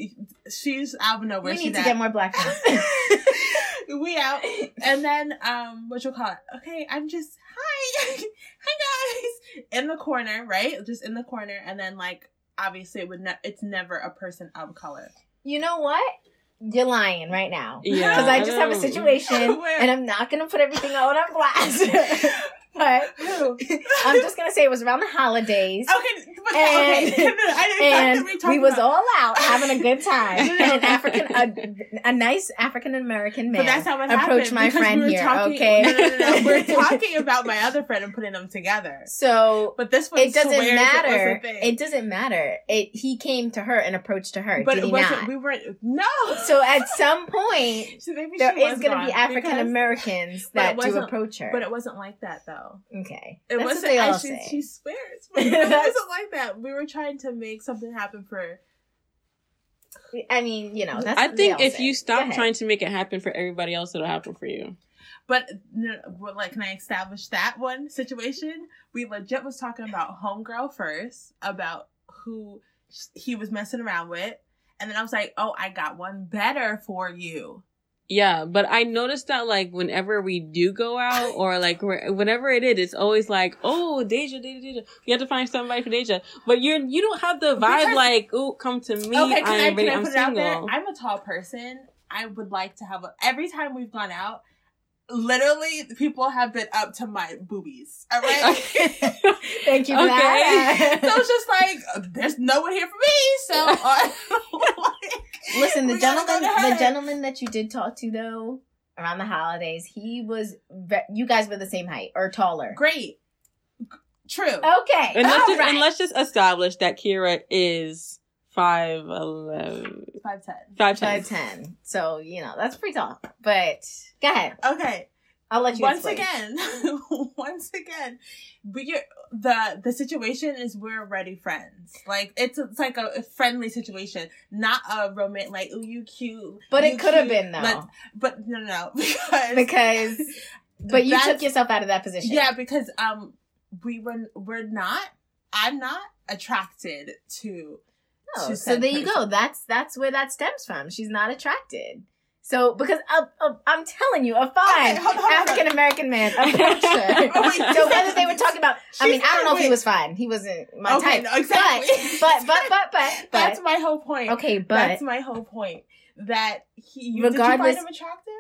she's out of nowhere. we she's need to at. get more black we out, and then um, what you call it? Okay, I'm just hi, hi guys, in the corner, right? Just in the corner, and then like obviously it would ne- it's never a person of color. you know what? You're lying right now. Yeah, Because I just have a situation, and I'm not gonna put everything out on blast. But I'm just gonna say it was around the holidays. Okay, but And- okay, I didn't and we, we was about- all out having a good time. And an African, a, a nice African American man But that's how it approached happened, my friend we here. talking- okay, No, no, no, no. We're talking about my other friend and putting them together. So But this one it doesn't swears it matter. It doesn't matter. It he came to her and approached to her. but did it he wasn't. not? We weren't. No. so at some point So maybe there is going to be African Americans that do approach her. But it wasn't like that though. Okay, It that's wasn't. what they all I- she, say. she swears. But it wasn't like that. We were trying to make something happen for. I mean, you know, that's I think if say. you stop trying to make it happen for everybody else, it'll happen for you. But no, like, can I establish that one situation? We legit was talking about homegirl first, about who he was messing around with, and then I was like, "Oh, I got one better for you." Yeah, but I noticed that like whenever we do go out or like whenever it is, it's always like, oh, Deja, Deja, Deja. You have to find somebody for Deja, but you're you don't have the vibe Because- like, oh, come to me. okay, can I am ready. I I'm put it out there? single. I'm a tall person. I would like to have a. Every time we've gone out, literally, people have been up to my boobies. All right. Thank you for Okay. that. so it's just like there's no one here for me. So uh, Listen, the gentleman, go the gentleman that you did talk to though around the holidays, he was. Ve- you guys were the same height or taller. great, true. Okay, and let's all just right. and let's just establish that Kira is five eleven, Five ten. five ten. five ten. So you know that's pretty tall. But go ahead, Okay. I'll let you. once explain. again, once again, we the the situation is we're already friends. Like it's it's like a, a friendly situation, not a romantic. Like oh, you cute. but you it could have been though Let- but no, no, no, because because. But you took yourself out of that position. yeah, because um, we were we're not. I'm not attracted to. Oh, so there you go. That's that's where that stems from. She's not attracted. So because uh, uh, I'm telling you, a fine Okay, hold on, hold on. African American man approached her. Oh, wait, so whether they were talking about, I mean, I don't know if he was fine. He wasn't my okay, type. no, exactly. But but but but but that's my whole point. okay, but that's my whole point. That he, you, did you Regardless- find him attractive?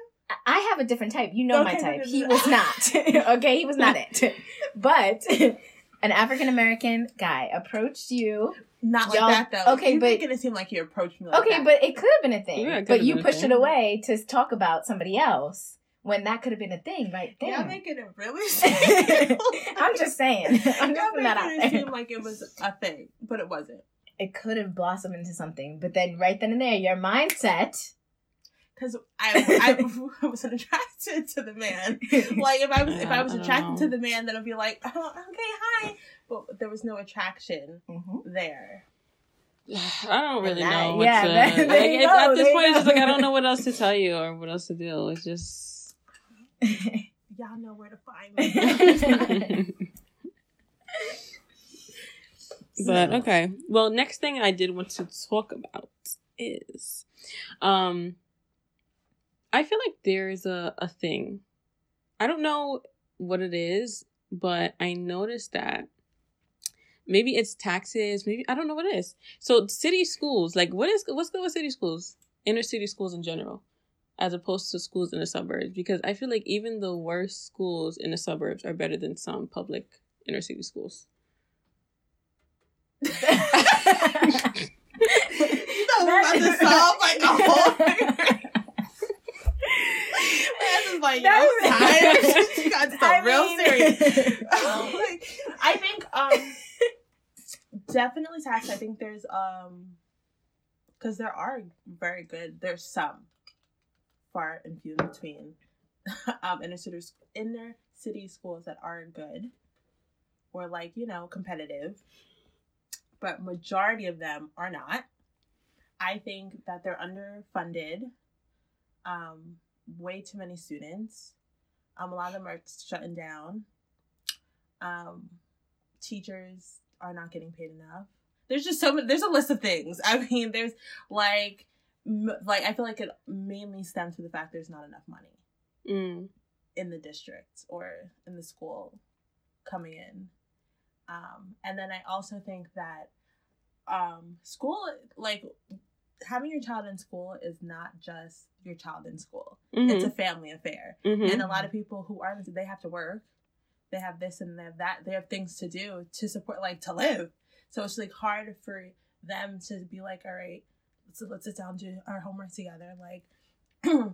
I have a different type. You know my Okay, no, type. He was not. okay, he was not it. But an African American guy approached you Not like Y'all- that though. okay, You're but- making it seem like you approached me like okay, that. but it could have been a thing. Yeah, it but have you been pushed thing. it away to talk about somebody else when that could have been a thing right there. Y'all making it really seem I'm just saying. I'm just Y'all putting that out making it there. seem like it was a thing, but it wasn't. It could have blossomed into something, but then right then and there, your mindset. Because I, I wasn't attracted to the man. Like if I was if I was I don't attracted to the man, then I'd be like, oh, okay, hi. But there was no attraction Mhm. there. I don't really that- know. What yeah, to, that- there like, you it's, go, at this there you point, it's just like I don't know what else to tell you or what else to do. It's just. Y'all know where to find me. but okay. Well, next thing I did want to talk about is, um, I feel like there's a a thing. I don't know what it is, but I noticed that maybe it's taxes. Maybe I don't know what it is. So city schools, like what is what's good with city schools, inner city schools in general, as opposed to schools in the suburbs? Because I feel like even the worst schools in the suburbs are better than some public inner city schools. You know we're about to solve like a whole thing. Is like, you know, That tired. You got so real serious. Like, I think um definitely tax. I think there's um because there are very good. There's some far and few in between um inner city inner city schools that are good or like you know competitive, but majority of them are not. I think that they're underfunded. Um, way too many students. Um, a lot of them are shutting down. Um, teachers are not getting paid enough. There's just so many. There's a list of things. I mean, there's like, m- like I feel like it mainly stems to the fact there's not enough money Mm. in the district or in the school coming in. Um, and then I also think that um, school, like having your child in school, is not just your child in school. It's a family affair. Mhm. and a lot of people who are they have to work. They have this and they have that. They have things to do to support like to live. So it's like hard for them to be like all right so let's sit down and do our homework together like and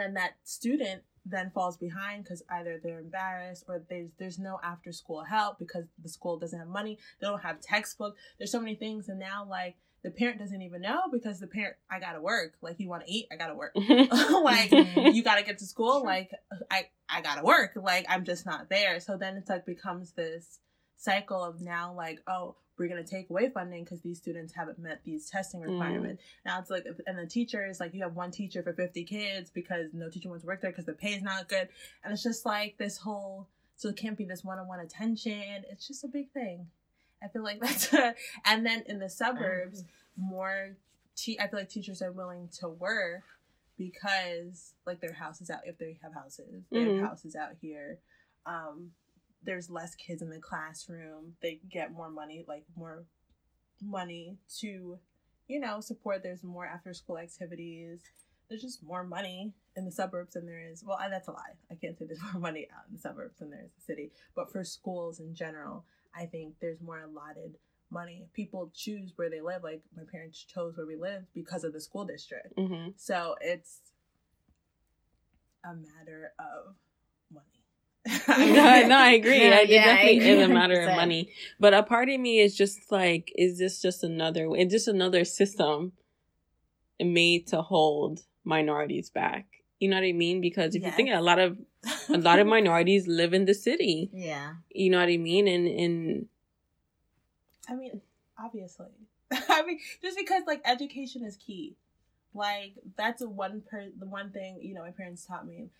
then that student then falls behind because either they're embarrassed or there's there's no after school help because the school doesn't have money. They don't have textbook. There's so many things. And now like the parent doesn't even know because the parent i gotta work. Like you want to eat? I gotta work. Mhm. Like mm-hmm. you gotta get to school? Sure. like i i gotta work. Like i'm just not there. So then it's like becomes this cycle of now like oh we're gonna take away funding because these students haven't met these testing mm. requirements. Now it's like and the teachers like you have one teacher for 50 kids because no teacher wants to work there because the pay is not good. And it's just like this whole so it can't be this one-on-one attention. It's just a big thing i feel like that's a, and then in the suburbs more te- i feel like teachers are willing to work because like their houses out if they have houses they Mhm. have houses out here um there's less kids in the classroom they get more money like more money to you know support there's more after school activities there's just more money in the suburbs than there is well I, that's a lie i can't say there's more money out in the suburbs than there is the city but for schools in general i think there's more allotted money people choose where they live like my parents chose where we live because of the school district Mhm. so it's a matter of money no, no, I agree. Yeah, it yeah, I definitely is a matter of money. But a part of me is just like, is this just another? Is this another system made to hold minorities back? You know what I mean? Because if you think Yes. a lot of a lot of minorities live in the city. Yeah. You know what I mean? And and I mean, obviously. I mean, just because like education is key. Like that's a one per the one thing you know my parents taught me.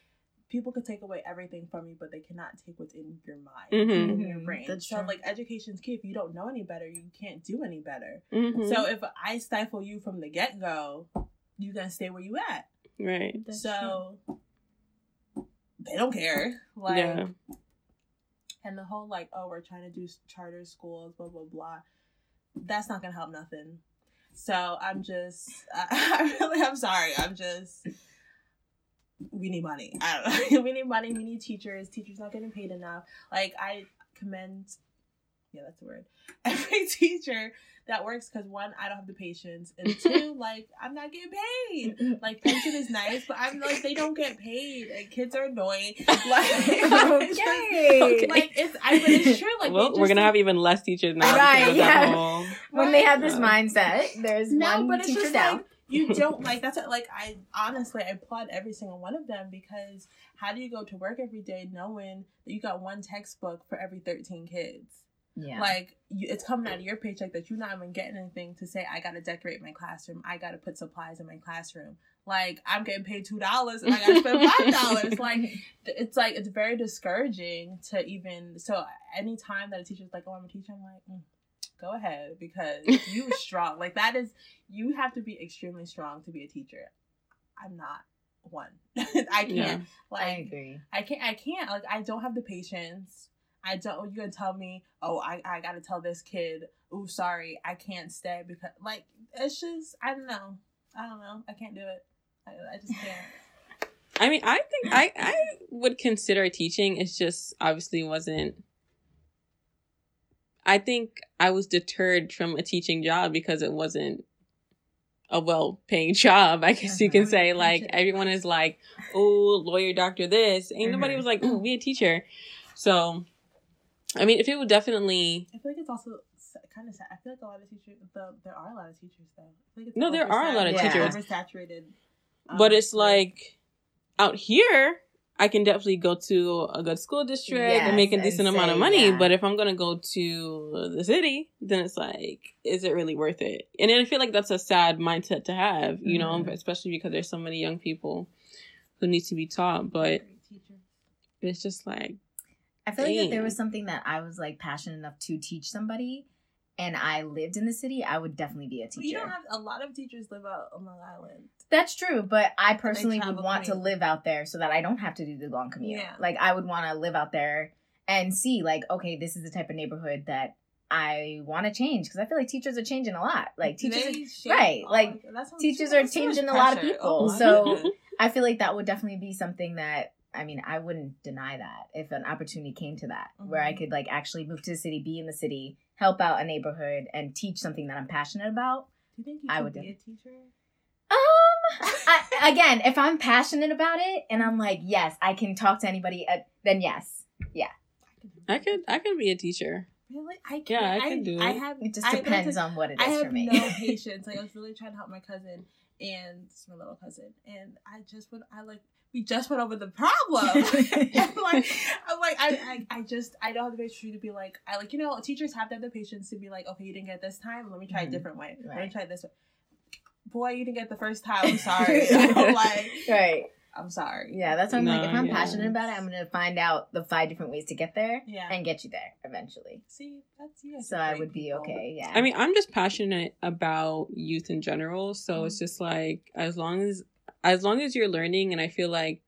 People could take away everything from you, but they cannot take what's in your mind, Mhm. in your Mhm, brain. that's so true. like education's key. If you don't know any better, you can't do any better. mhm. So if I stifle you from the get go, you gonna stay where you at. right, That's so they don't care. Like yeah, and the whole like, oh, we're trying to do charter schools, blah blah blah. That's not gonna help nothing. So I'm just, I, I really, I'm sorry. I'm just, we need money. I don't know. we need money. We need teachers. Teachers not getting paid enough. Like I commend, yeah, that's the word. Every teacher that works because one, I don't have the patience, and two, like I'm not getting paid. Like pension is nice, but I'm like they don't get paid, and kids are annoying. Like, okay. Okay. like it's I but it's true. Like well, they we're gonna have even less teachers now. Right, because that yeah. whole- when they have this mindset, there's no, one but it's just down. like you don't like that's what, like I honestly I applaud every single one of them because how do you go to work every day knowing that you got one textbook for every thirteen kids? Yeah. Like you, it's coming out of your paycheck that you're not even getting anything to say. I got to decorate my classroom. I got to put supplies in my classroom. Like I'm getting paid two dollars and I got to spend five dollars. like it's like it's very discouraging to even. So anytime that a teacher's like, "Oh, I'm a teacher," I'm like. Mm, Go ahead because you strong. Like that is you have to be extremely strong to be a teacher. I'm not one. I can't. Yeah. Like I agree. I can't. I can't. Like I don't have the patience. I don't. You gonna tell me? Oh, I I gotta tell this kid. Oh, sorry, I can't stay because like it's just I don't know. I don't know. I can't do it. I, I just can't. I mean, I think I I would consider teaching. It's just obviously wasn't. I think I was deterred from a teaching job because it wasn't a well-paying job. I guess you can Uh-huh. say like everyone is like, "Oh, lawyer, doctor, this." Ain't nobody Mhm. was like, "Oh, be a teacher." So, I mean, if it would definitely I feel like it's also kind of sad. I feel like a lot of teachers. The, there are a lot of teachers though. I feel like it's No, there are a lot of oversat- teachers. Oversaturated. um, but it's like out here i can definitely go to a good school district and make a decent amount of money yeah. but if i'm gonna go to the city then it's like is it really worth it and then i feel like that's a sad mindset to have you know Mhm. especially because there's so many young people who need to be taught but it's just like I feel like if there was something that I was like passionate enough to teach somebody and I lived in the city, I would definitely be a But you don't have a lot of teachers live out on Long Island. That's true, but I personally would want to live out there so that I don't have to do the long commute. Yeah. Like I would want to live out there and see like okay, this is the type of neighborhood that I want to change because I feel like teachers are changing a lot. Like teachers are- right, like, teachers are that's too much changing a lot of people, Oh so- I feel like that would definitely be something that I mean, I wouldn't deny that if an opportunity came to that, where I Mhm. could like actually move to the city, be in the city, help out a neighborhood, and teach something that I'm passionate about. Do you think you I could would be do- a teacher? Um, I, again, if I'm passionate about it and I'm like, yes, I can talk to anybody, uh, then yes. Yeah. I could i could be a teacher Really? I can't. Yeah, I can do I it. have. It just depends that's on what it a- I is have for me. no patience. Like I was really trying to help my cousin, and my little cousin, and I just went. I like we just went over the problem. and like I'm like I, I I just I don't have the patience to be like I like you know teachers have to have the patience to be like okay you didn't get this time let me try a different way let me try this way. Boy, you didn't get the first time. I'm sorry. I'm like, right. I'm sorry. Yeah, that's what I'm like. If I'm yeah. passionate about it, I'm gonna find out the five different ways to get there Yeah. and get you there eventually. See, that's you. guys So I great would be okay. Yeah. I mean, I'm just passionate about youth in general, so it's Mhm. just like as long as as long as you're learning and I feel like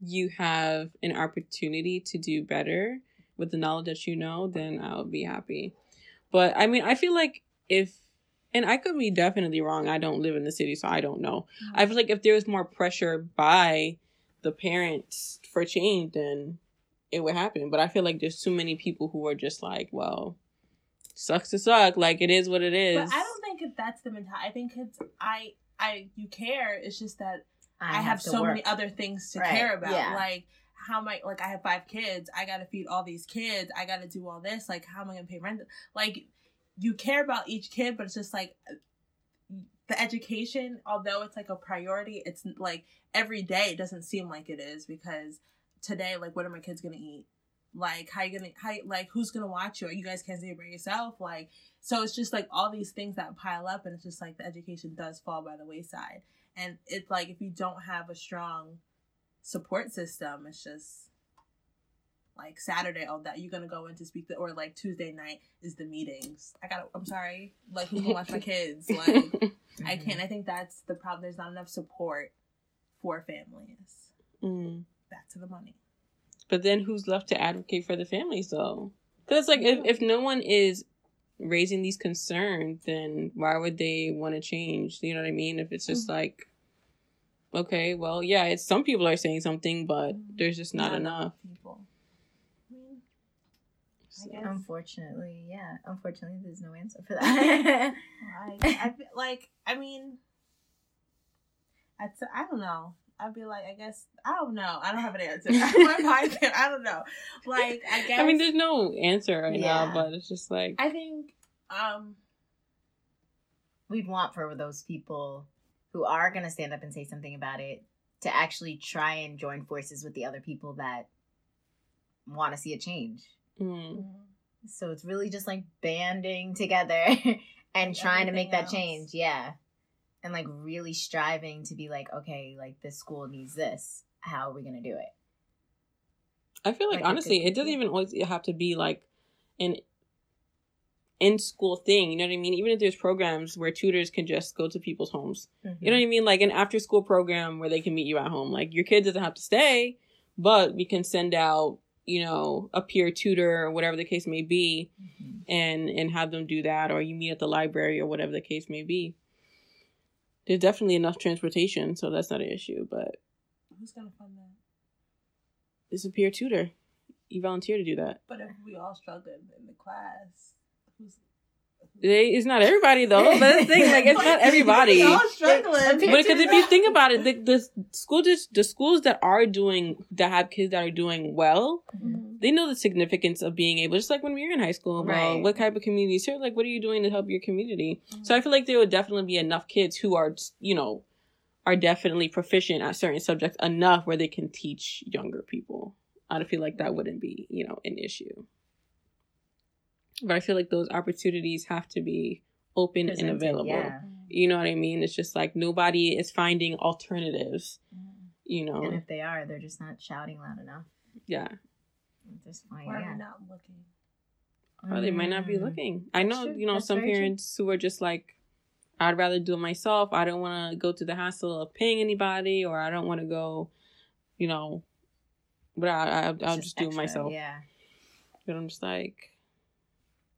you have an opportunity to do better with the knowledge that you know, then I'll be happy. But I mean, I feel like if and I could be definitely wrong. I don't live in the city, so I don't know. Mm-hmm. I feel like if there was more pressure by the parents for change, then it would happen. But I feel like there's too many people who are just like, well, sucks to suck. Like it is what it is. But I don't think that's the mentality. I think it's I I you care. It's just that I, have, to so work. many other things to Right, care about. yeah. Like how am I like I have five kids. I gotta feed all these kids. I gotta do all this. Like how am I gonna pay rent? Like you care about each kid, but it's just like the education. Although it's like a priority, it's like every day. It doesn't seem like it is because today, like, what are my kids gonna eat? Like how you gonna how like who's gonna watch you? You guys can't see it by yourself. Like so it's just like all these things that pile up, and it's just like the education does fall by the wayside. And it's like if you don't have a strong support system, it's just like Saturday. Oh, that you're gonna go in to speak, the, or like Tuesday night is the meetings. I got. to I'm sorry. Like who gonna watch my kids? Like I Mhm. can't. I think that's the problem. There's not enough support for families. Mm. Back to the money. But then who's left to advocate for the families though? Because like if, if no one is raising these concerns, then why would they want to change? You know what I mean? If it's just mm. like, okay, well, yeah, it's some people are saying something, but mm. there's just not, enough. people. I mean, I. Unfortunately, yeah. Unfortunately, there's no answer for that. Like, I feel like I mean, I'd I don't know. I'd be like, I guess I don't know. I don't have an answer. My mind, I don't know. Like, I guess. I mean, there's no answer right Yeah. now, but it's just like I think, um, We'd want for those people who are going to stand up and say something about it to actually try and join forces with the other people that want to see a change. mm, So it's really just like banding together and Like trying to make that else. change. Yeah. And like really striving to be like, okay, like this school needs this. How are we to do it? I feel like, Like, honestly, could- it doesn't even always have to be like an in school thing. You know what I mean? Even if there's programs where tutors can just go to people's homes. You know what I mean? Like an after school program where they can meet you at home. Like your kid doesn't have to stay, but we can send out, you know, a peer tutor or whatever the case may be Mhm. and and have them do that or you meet at the library or whatever the case may be. There's definitely enough transportation, so that's not an issue, but who's gonna fund that? it's a peer tutor. You volunteer to do that. But if we all struggle in the class, who's? They, it's not everybody though. But that's the thing, like it's not everybody. All struggling. But because if you think about it, the, the school just the schools that are doing that have kids that are doing well, Mhm. they know the significance of being able. Just like when we were in high school, about Right. what type of communities here, like what are you doing to help your community? So I feel like there would definitely be enough kids who are, you know, are definitely proficient at certain subjects enough where they can teach younger people. I feel like that wouldn't be, you know, an issue. But I feel like those opportunities have to be open and available. Yeah. You know what I mean? It's just like nobody is finding alternatives. You know, And if they are, they're just not shouting loud enough. yeah. At this point, Or yeah. not looking. Or they might not be Mm. looking. I know, true. you know, That's some very true. parents who are just like, I'd rather do it myself. I don't want to go to the hassle of paying anybody, or I don't want to go, you know, but I, I, It's I'll just, do it myself. Yeah. But I'm just like,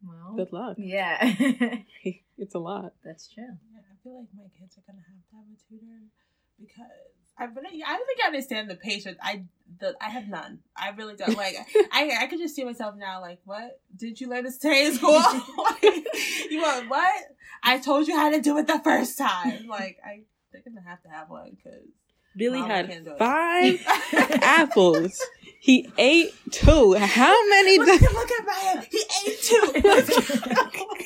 Well, good luck. yeah. it's a lot. That's true. Yeah, I feel like my kids are gonna have to have a tutor because I really, I don't think I understand the patience. I the I have none. I really don't. Like I I could just see myself now. Like what did you learn to stay in school? Like, you want what? I told you how to do it the first time. Like I they're gonna have to have one because Billy Mama had do five apples. He ate two. How many? look, does- look at my head. He ate two.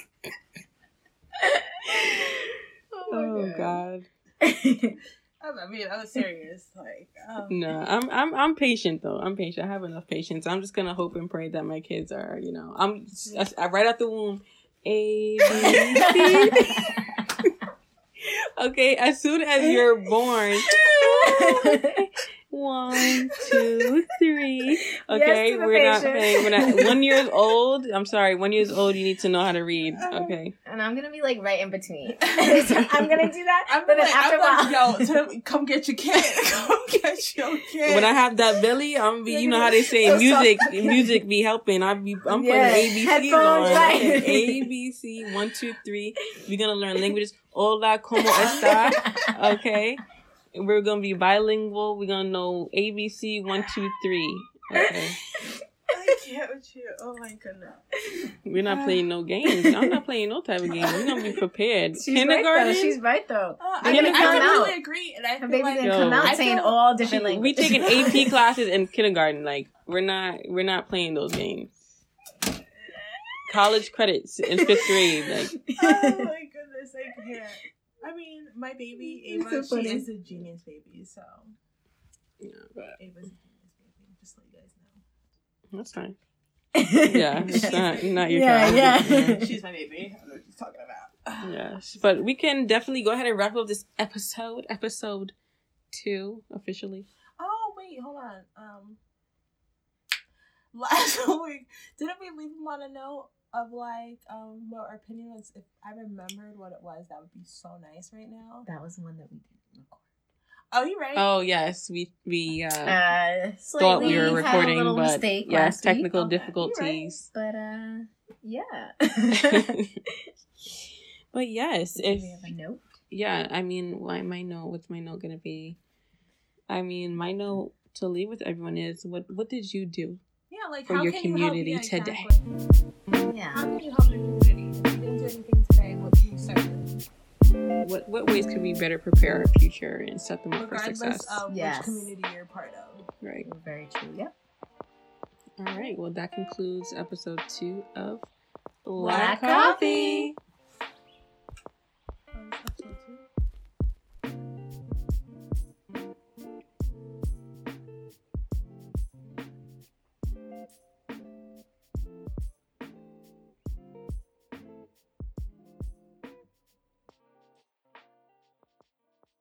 oh God. I mean, I was serious. Like, um, No, I'm I'm I'm patient though. I'm patient. I have enough patience. I'm just gonna hope and pray that my kids are, you know, I'm I, right out the womb. A B C. Okay, as soon as you're born. One, two, three. Okay, the we're not patience. playing. We're not one years old. I'm sorry, one years old. You need to know how to read. Um, okay. and I'm gonna be like right in between. I'm gonna do that, I'm but like, after I'm like, yo, come get your kid. come get your kid. When I have that belly, I'm be. You know how they say So music. Music be helping. I be. I'm putting Yeah, ABCs headphones, on. right. A B C one two three. We're gonna learn languages. Hola, como está? Okay. We're gonna be bilingual. We're gonna know ABC one two three. Okay. I can't with you. Oh my goodness. We're not playing no games. I'm not playing no type of game. We're gonna be prepared. She's Kindergarten. Right. She's right though. Uh, I, gonna mean, I completely out. agree, and I Her feel like gonna Yo. come out I saying feel- all different we languages. taking AP classes in kindergarten. Like we're not we're not playing those games. College credits in fifth grade. Like oh my goodness, I can't. I mean, my baby Ava, so she is a genius baby, so yeah, but Ava's a genius baby. Just let you guys know. that's fine. Yeah, it's not not your yeah, child. yeah. She's my baby. I know what she's talking about. Yes, but we can definitely go ahead and wrap up this episode, episode two, officially. Oh wait, hold on. Um, last week didn't we leave him on a note of like um what our opinion was? If I remembered what it was, that would be so nice right now. That was the one that we didn't record. Oh, you ready? Oh yes, we we uh, Uh, thought we slightly were had a recording, but yes, last week, technical Okay, you're difficulties. but uh, yeah. but yes, Do if we have a note? yeah, I mean, why my note? What's my note gonna be? I mean, my note to leave with everyone is what what did you do? Yeah, Yeah, like for how your can you help- community yeah, today. exactly. Yeah. How can you help your community? If you didn't do anything today, what can you start? What what ways could we better prepare our future and set them up for Regardless success? of Yes. which community you're part of. right. Very true. Yep. All right. Well, that concludes episode two of Black Black Coffee. Episode two.